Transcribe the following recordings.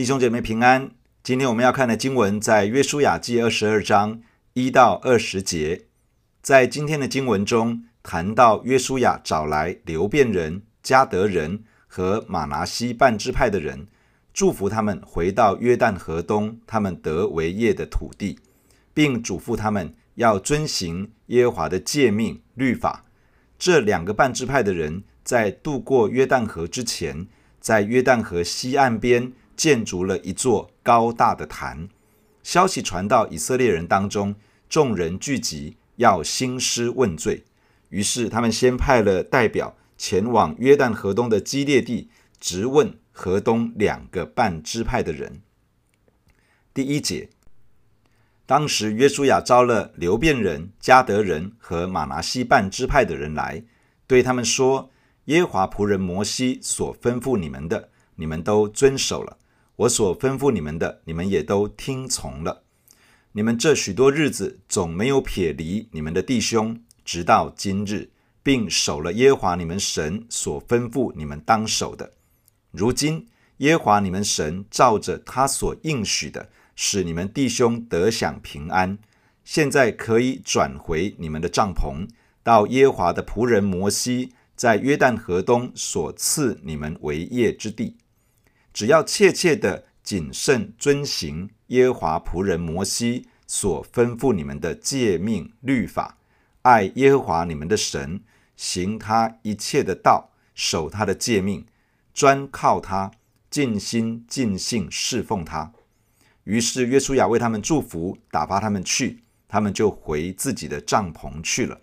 弟兄姐妹平安。今天我们要看的经文在约书亚记二十二章一到二十节。在今天的经文中，谈到约书亚找来流便人、迦得人和玛拿西半支派的人，祝福他们回到约旦河东他们得为业的土地，并嘱咐他们要遵行耶和华的诫命律法。这两个半支派的人在渡过约旦河之前，在约旦河西岸边建筑了一座高大的坛。消息传到以色列人当中，众人聚集，要兴师问罪。于是他们先派了代表前往约旦河东的基列地，直问河东两个半支派的人。第一节，当时约书亚招了流便人、迦得人和玛拿西半支派的人来，对他们说。耶华仆人摩西所吩咐你们的，你们都遵守了；我所吩咐你们的，你们也都听从了。你们这许多日子总没有撇离你们的弟兄，直到今日，并守了耶华你们神所吩咐你们当守的。如今耶华你们神照着他所应许的，使你们弟兄得享平安。现在可以转回你们的帐篷，到耶华的仆人摩西。在约旦河东所赐你们为业之地，只要切切的谨慎遵行耶和华仆人摩西所吩咐你们的诫命律法，爱耶和华你们的神，行他一切的道，守他的诫命，专靠他，尽心尽性侍奉他。于是约书亚为他们祝福，打发他们去，他们就回自己的帐篷去了。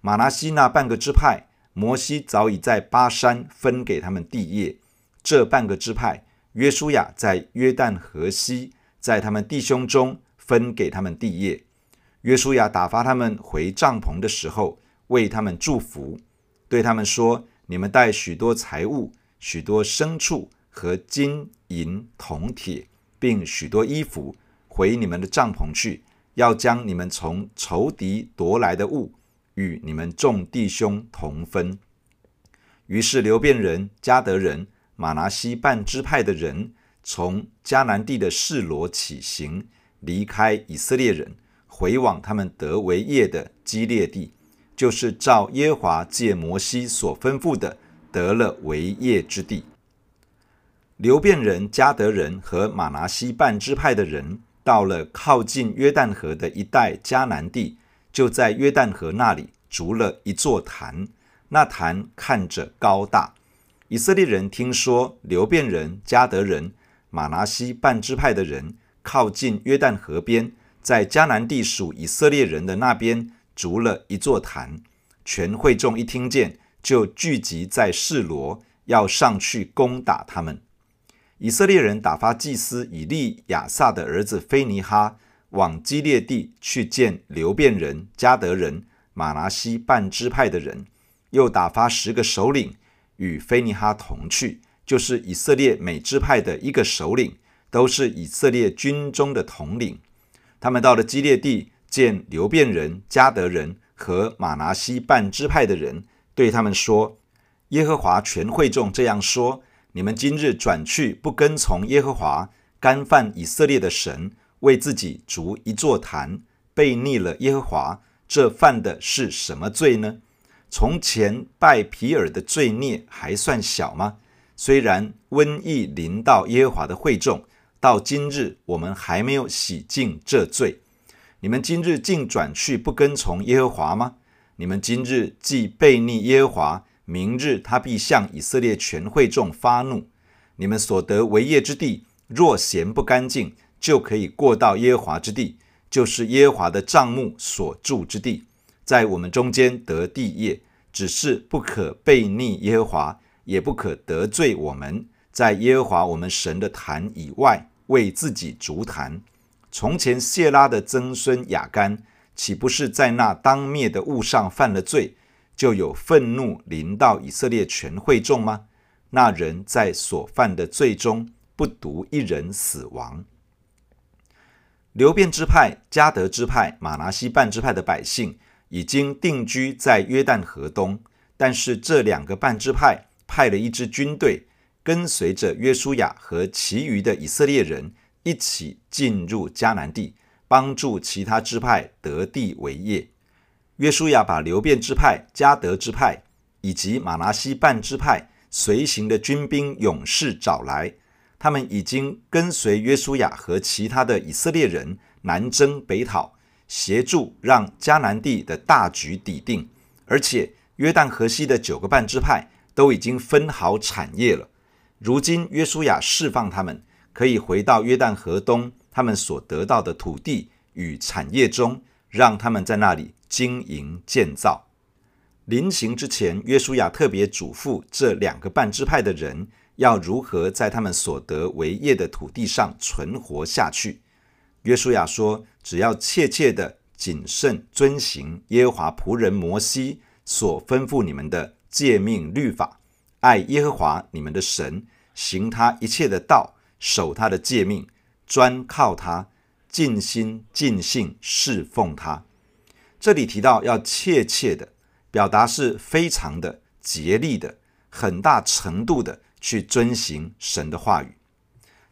玛拿西那半个支派。摩西早已在巴珊分给他们地业，这半个支派，约书亚在约旦河西，在他们弟兄中分给他们地业。约书亚打发他们回帐篷的时候，为他们祝福，对他们说：“你们带许多财物、许多牲畜和金银铜铁，并许多衣服，回你们的帐篷去，要将你们从仇敌夺来的物。”与你们众弟兄同分。于是流便人、迦得人、马拿西半支派的人，从迦南地的示罗起行，离开以色列人，回往他们得为业的基列地，就是照耶华借摩西所吩咐的，得了为业之地。流便人、迦得人和马拿西半支派的人，到了靠近约旦河的一带迦南地。就在约旦河那里筑了一座坛，那坛看着高大。以色列人听说流便人、迦得人、玛拿西半支派的人靠近约旦河边，在迦南地属以色列人的那边筑了一座坛，全会众一听见，就聚集在示罗，要上去攻打他们。以色列人打发祭司以利亚撒的儿子非尼哈。往基列地去见流便人、迦得人、玛拿西半支派的人，又打发十个首领与非尼哈同去，就是以色列每支派的一个首领，都是以色列军中的统领。他们到了基列地，见流便人、迦得人和玛拿西半支派的人，对他们说：“耶和华全会众这样说：你们今日转去不跟从耶和华，干犯以色列的神。”为自己筑一座坛，悖逆了耶和华，这犯的是什么罪呢？从前拜皮尔的罪孽还算小吗？虽然瘟疫临到耶和华的会众，到今日我们还没有洗净这罪。你们今日竟转去不跟从耶和华吗？你们今日既悖逆耶和华，明日他必向以色列全会众发怒。你们所得为业之地，若嫌不干净，就可以过到耶和华之地，就是耶和华的帐幕所住之地，在我们中间得地业，只是不可悖逆耶和华，也不可得罪我们，在耶和华我们神的坛以外为自己筑坛。从前谢拉的曾孙亚干，岂不是在那当灭的物上犯了罪，就有愤怒临到以色列全会众吗？那人在所犯的罪中，不独一人死亡。流便支派、迦得支派、玛拿西半支派的百姓已经定居在约旦河东，但是这两个半支派派了一支军队，跟随着约书亚和其余的以色列人一起进入迦南地，帮助其他支派得地为业。约书亚把流便支派、迦得支派以及玛拿西半支派随行的军兵勇士找来，他们已经跟随约书亚和其他的以色列人南征北讨，协助让迦南地的大局底定，而且约旦河西的九个半支派都已经分好产业了。如今约书亚释放他们，可以回到约旦河东他们所得到的土地与产业中，让他们在那里。经营建造，临行之前，约书亚特别嘱咐这两个半支派的人要如何在他们所得为业的土地上存活下去。约书亚说：“只要切切的谨慎遵行耶和华仆人摩西所吩咐你们的诫命律法，爱耶和华你们的神，行他一切的道，守他的诫命，专靠他，尽心尽性侍奉他。”这里提到要切切的，表达是非常的竭力的，很大程度的去遵行神的话语。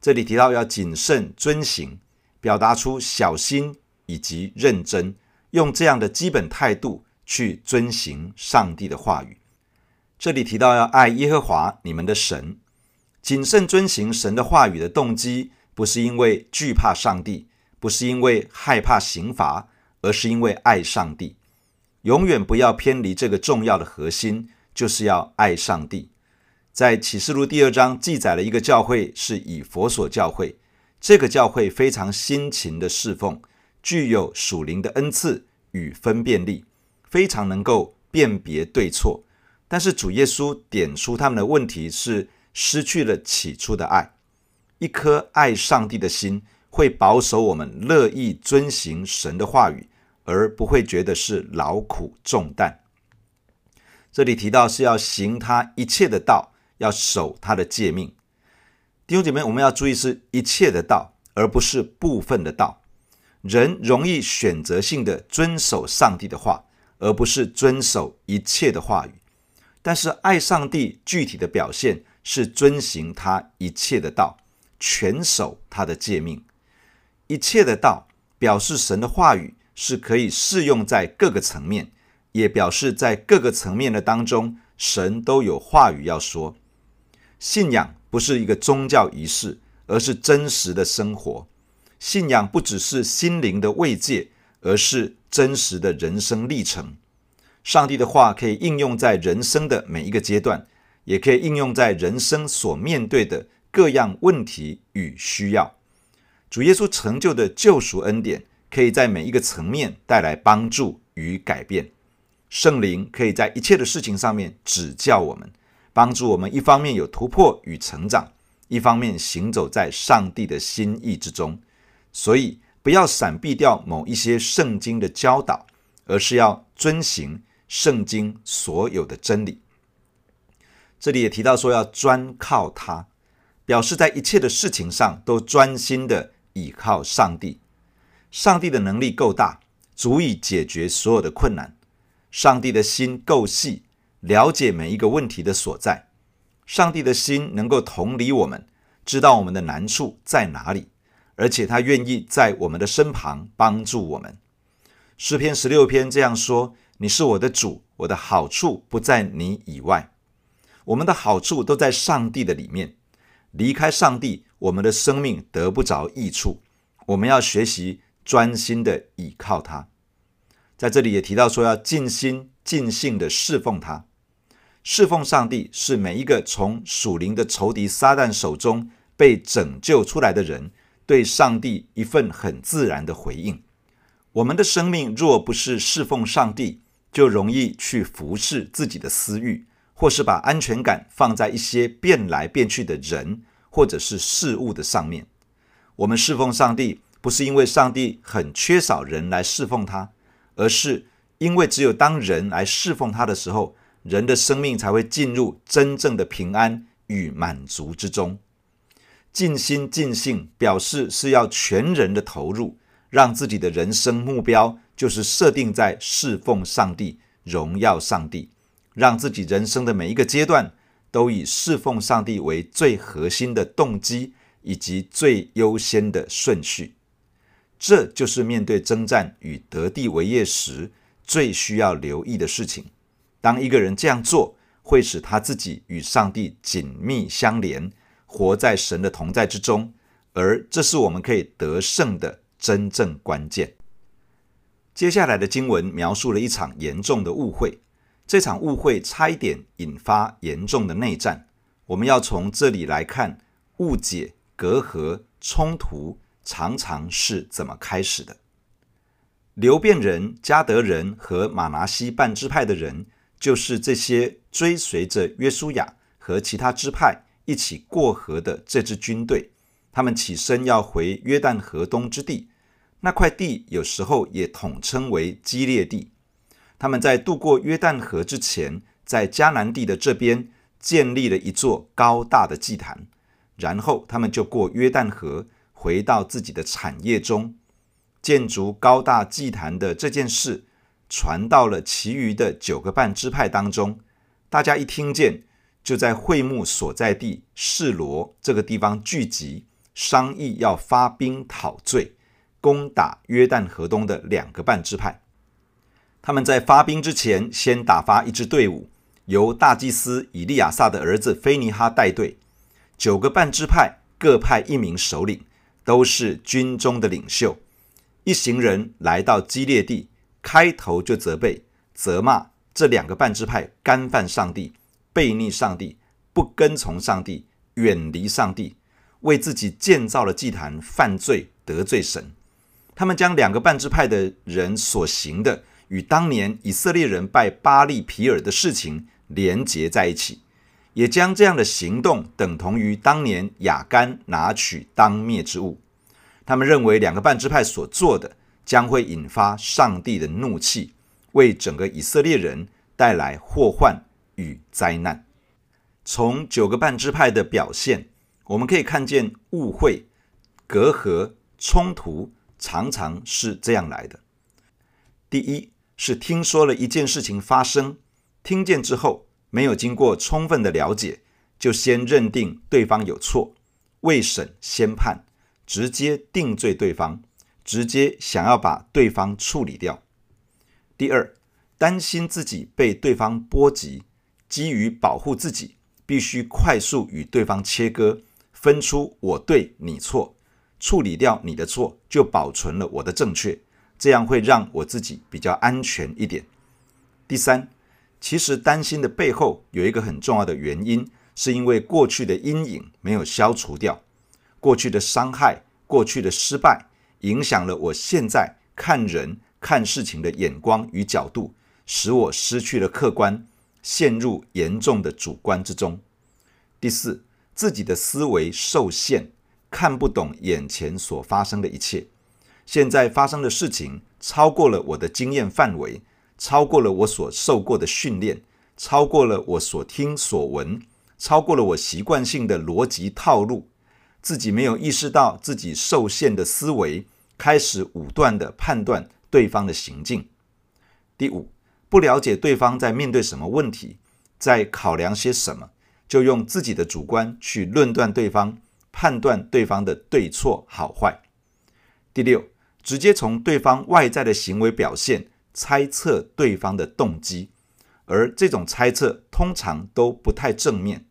这里提到要谨慎遵行，表达出小心以及认真，用这样的基本态度去遵行上帝的话语。这里提到要爱耶和华你们的神，谨慎遵行神的话语的动机，不是因为惧怕上帝，不是因为害怕刑罚。而是因为爱上帝，永远不要偏离这个重要的核心，就是要爱上帝。在启示录第二章记载了一个教会，是以弗所教会。这个教会非常辛勤的侍奉，具有属灵的恩赐与分辨力，非常能够辨别对错。但是主耶稣点出他们的问题是失去了起初的爱，一颗爱上帝的心。会保守我们乐意遵行神的话语，而不会觉得是劳苦重担。这里提到是要行他一切的道，要守他的诫命。弟兄姐妹，我们要注意是一切的道，而不是部分的道。人容易选择性的遵守上帝的话，而不是遵守一切的话语。但是爱上帝具体的表现是遵行他一切的道，全守他的诫命。一切的道表示神的话语是可以适用在各个层面，也表示在各个层面的当中，神都有话语要说。信仰不是一个宗教仪式，而是真实的生活。信仰不只是心灵的慰藉，而是真实的人生历程。上帝的话可以应用在人生的每一个阶段，也可以应用在人生所面对的各样问题与需要。主耶稣成就的救赎恩典，可以在每一个层面带来帮助与改变。圣灵可以在一切的事情上面指教我们，帮助我们一方面有突破与成长，一方面行走在上帝的心意之中。所以，不要闪避掉某一些圣经的教导，而是要遵行圣经所有的真理。这里也提到说，要专靠他，表示在一切的事情上都专心的。倚靠上帝，上帝的能力够大，足以解决所有的困难。上帝的心够细，了解每一个问题的所在。上帝的心能够同理我们，知道我们的难处在哪里，而且他愿意在我们的身旁帮助我们。诗篇十六篇这样说：“你是我的主，我的好处不在你以外。”我们的好处都在上帝的里面。离开上帝，我们的生命得不着益处。我们要学习专心的倚靠他。在这里也提到说，要尽心尽性的侍奉他。侍奉上帝是每一个从属灵的仇敌撒旦手中被拯救出来的人对上帝一份很自然的回应。我们的生命若不是侍奉上帝，就容易去服侍自己的私欲。或是把安全感放在一些变来变去的人或者是事物的上面。我们侍奉上帝，不是因为上帝很缺少人来侍奉他，而是因为只有当人来侍奉他的时候，人的生命才会进入真正的平安与满足之中。尽心尽性表示是要全人的投入，让自己的人生目标就是设定在侍奉上帝、荣耀上帝。让自己人生的每一个阶段都以侍奉上帝为最核心的动机以及最优先的顺序。这就是面对征战与得地为业时最需要留意的事情。当一个人这样做，会使他自己与上帝紧密相连，活在神的同在之中，而这是我们可以得胜的真正关键。接下来的经文描述了一场严重的误会，这场误会差一点引发严重的内战。我们要从这里来看，误解、隔阂、冲突常常是怎么开始的。流便人、迦得人和玛拿西半支派的人。就是这些追随着约书亚和其他支派一起过河的这支军队，他们起身要回约旦河东之地，那块地有时候也统称为基列地。他们在渡过约旦河之前，在迦南地的这边建立了一座高大的祭坛，然后他们就过约旦河回到自己的产业中。建筑高大祭坛的这件事，传到了其余的九个半支派当中，大家一听见，就在会幕所在地示罗这个地方聚集，商议要发兵讨罪，攻打约旦河东的两个半支派。他们在发兵之前，先打发一支队伍，由大祭司以利亚撒的儿子菲尼哈带队，九个半支派各派一名首领，都是军中的领袖，一行人来到基列地。开头就责备、责骂这两个半支派干犯上帝、悖逆上帝、不跟从上帝、远离上帝，为自己建造了祭坛，犯罪得罪神。他们将两个半支派的人所行的与当年以色列人拜巴力皮尔的事情连结在一起，也将这样的行动等同于当年亚干拿取当灭之物。他们认为两个半支派所做的。将会引发上帝的怒气，为整个以色列人带来祸患与灾难。从九个半支派的表现，我们可以看见误会、隔阂、冲突常常是这样来的。第一是听说了一件事情发生，听见之后没有经过充分的了解，就先认定对方有错，未审先判，直接定罪对方。直接想要把对方处理掉。第二，担心自己被对方波及，基于保护自己，必须快速与对方切割，分出我对你错，处理掉你的错，就保存了我的正确，这样会让我自己比较安全一点。第三，其实担心的背后有一个很重要的原因，是因为过去的阴影没有消除掉，过去的伤害，过去的失败。影响了我现在看人看事情的眼光与角度，使我失去了客观，陷入严重的主观之中。第四，自己的思维受限，看不懂眼前所发生的一切。现在发生的事情超过了我的经验范围，超过了我所受过的训练，超过了我所听所闻，超过了我习惯性的逻辑套路。自己没有意识到自己受限的思维，开始武断的判断对方的行径。第五，不了解对方在面对什么问题，在考量些什么，就用自己的主观去论断对方，判断对方的对错好坏。第六，直接从对方外在的行为表现猜测对方的动机，而这种猜测通常都不太正面。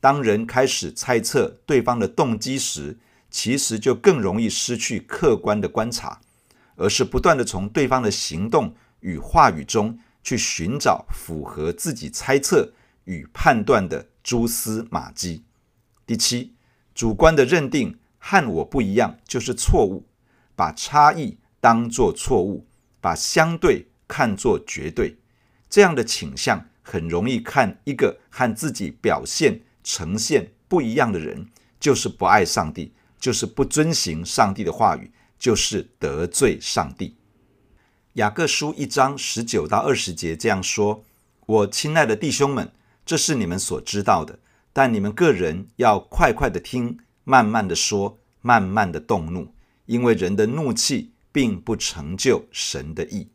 当人开始猜测对方的动机时，其实就更容易失去客观的观察，而是不断地从对方的行动与话语中去寻找符合自己猜测与判断的蛛丝马迹。第七，主观的认定和我不一样就是错误，把差异当作错误，把相对看作绝对，这样的倾向很容易看一个和自己表现。呈现不一样的人，就是不爱上帝，就是不遵行上帝的话语，就是得罪上帝。雅各书一章十九到二十节这样说：“我亲爱的弟兄们，这是你们所知道的，但你们个人要快快的听，慢慢的说，慢慢的动怒，因为人的怒气并不成就神的意。”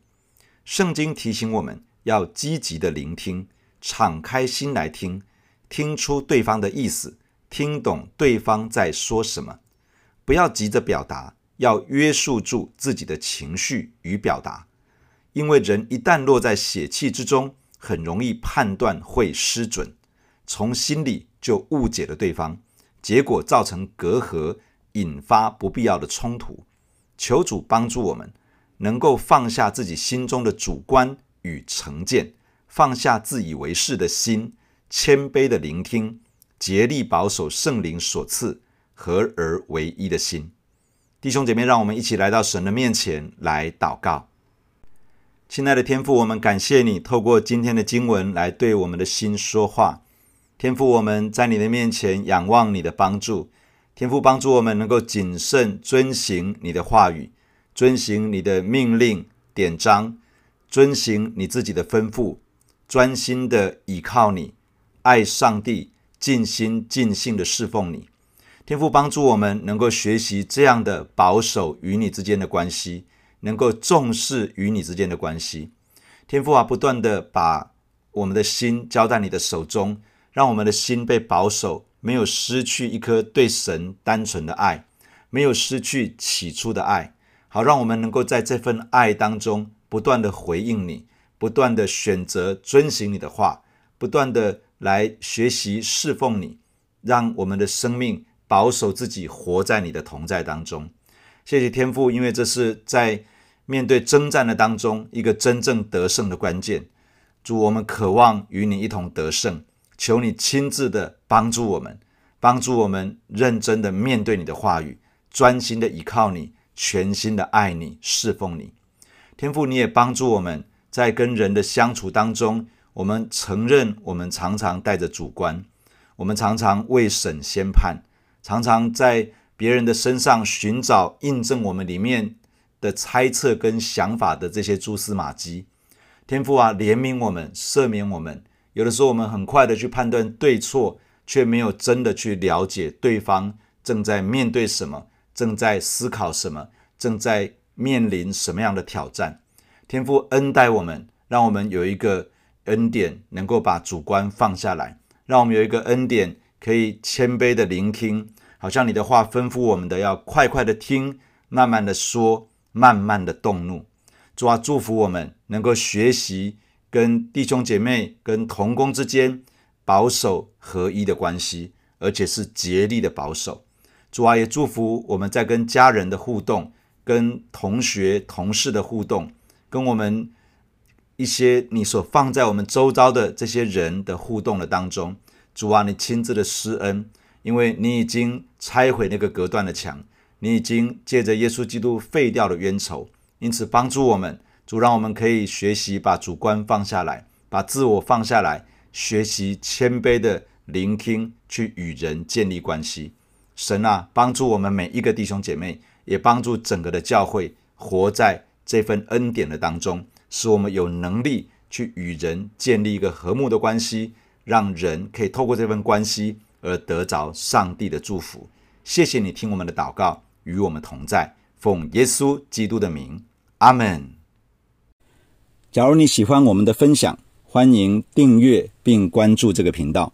圣经提醒我们要积极的聆听，敞开心来听。听出对方的意思，听懂对方在说什么。不要急着表达，要约束住自己的情绪与表达，因为人一旦落在血气之中，很容易判断会失准，从心里就误解了对方，结果造成隔阂，引发不必要的冲突。求主帮助我们，能够放下自己心中的主观与成见，放下自以为是的心，谦卑的聆听，竭力保守圣灵所赐。合而为一的心，弟兄姐妹，让我们一起来到神的面前来祷告。亲爱的天父，我们感谢你透过今天的经文来对我们的心说话。天父，我们在你的面前仰望你的帮助。天父，帮助我们能够谨慎遵行你的话语，遵行你的命令典章，遵行你自己的吩咐，专心的倚靠你，爱上帝，尽心尽性的侍奉你。天父帮助我们能够学习这样的保守与你之间的关系，能够重视与你之间的关系。天父啊，不断的把我们的心交在你的手中，让我们的心被保守，没有失去一颗对神单纯的爱，没有失去起初的爱。好，让我们能够在这份爱当中不断的回应你，不断的选择遵行你的话，不断的来学习侍奉你，让我们的生命。保守自己，活在你的同在当中。谢谢天父，因为这是在面对征战的当中一个真正得胜的关键。主，我们渴望与你一同得胜，求你亲自的帮助我们，帮助我们认真的面对你的话语，专心的依靠你，全心的爱你，侍奉你。天父，你也帮助我们在跟人的相处当中，我们承认我们常常带着主观，我们常常未审先判。常常在别人的身上寻找印证我们里面的猜测跟想法的这些蛛丝马迹，天父啊，怜悯我们，赦免我们。有的时候我们很快的去判断对错，却没有真的去了解对方正在面对什么，正在思考什么，正在面临什么样的挑战。天父恩待我们，让我们有一个恩典，能够把主观放下来，让我们有一个恩典。可以谦卑的聆听，好像你的话吩咐我们的，要快快的听，慢慢的说，慢慢的动怒。主啊，祝福我们能够学习跟弟兄姐妹、跟同工之间保守合一的关系，而且是竭力的保守。主啊，也祝福我们在跟家人的互动、跟同学、同事的互动、跟我们一些你所放在我们周遭的这些人的互动的当中。主啊，你亲自的施恩，因为你已经拆毁那个隔断的墙，你已经借着耶稣基督废掉了冤仇，因此帮助我们，主让我们可以学习把主观放下来，把自我放下来，学习谦卑的聆听，去与人建立关系。神啊，帮助我们每一个弟兄姐妹，也帮助整个的教会活在这份恩典的当中，使我们有能力去与人建立一个和睦的关系。让人可以透过这份关系而得着上帝的祝福。谢谢你听我们的祷告，与我们同在，奉耶稣基督的名，阿门。假如你喜欢我们的分享，欢迎订阅并关注这个频道。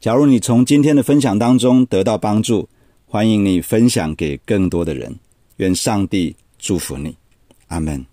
假如你从今天的分享当中得到帮助，欢迎你分享给更多的人。愿上帝祝福你，阿门。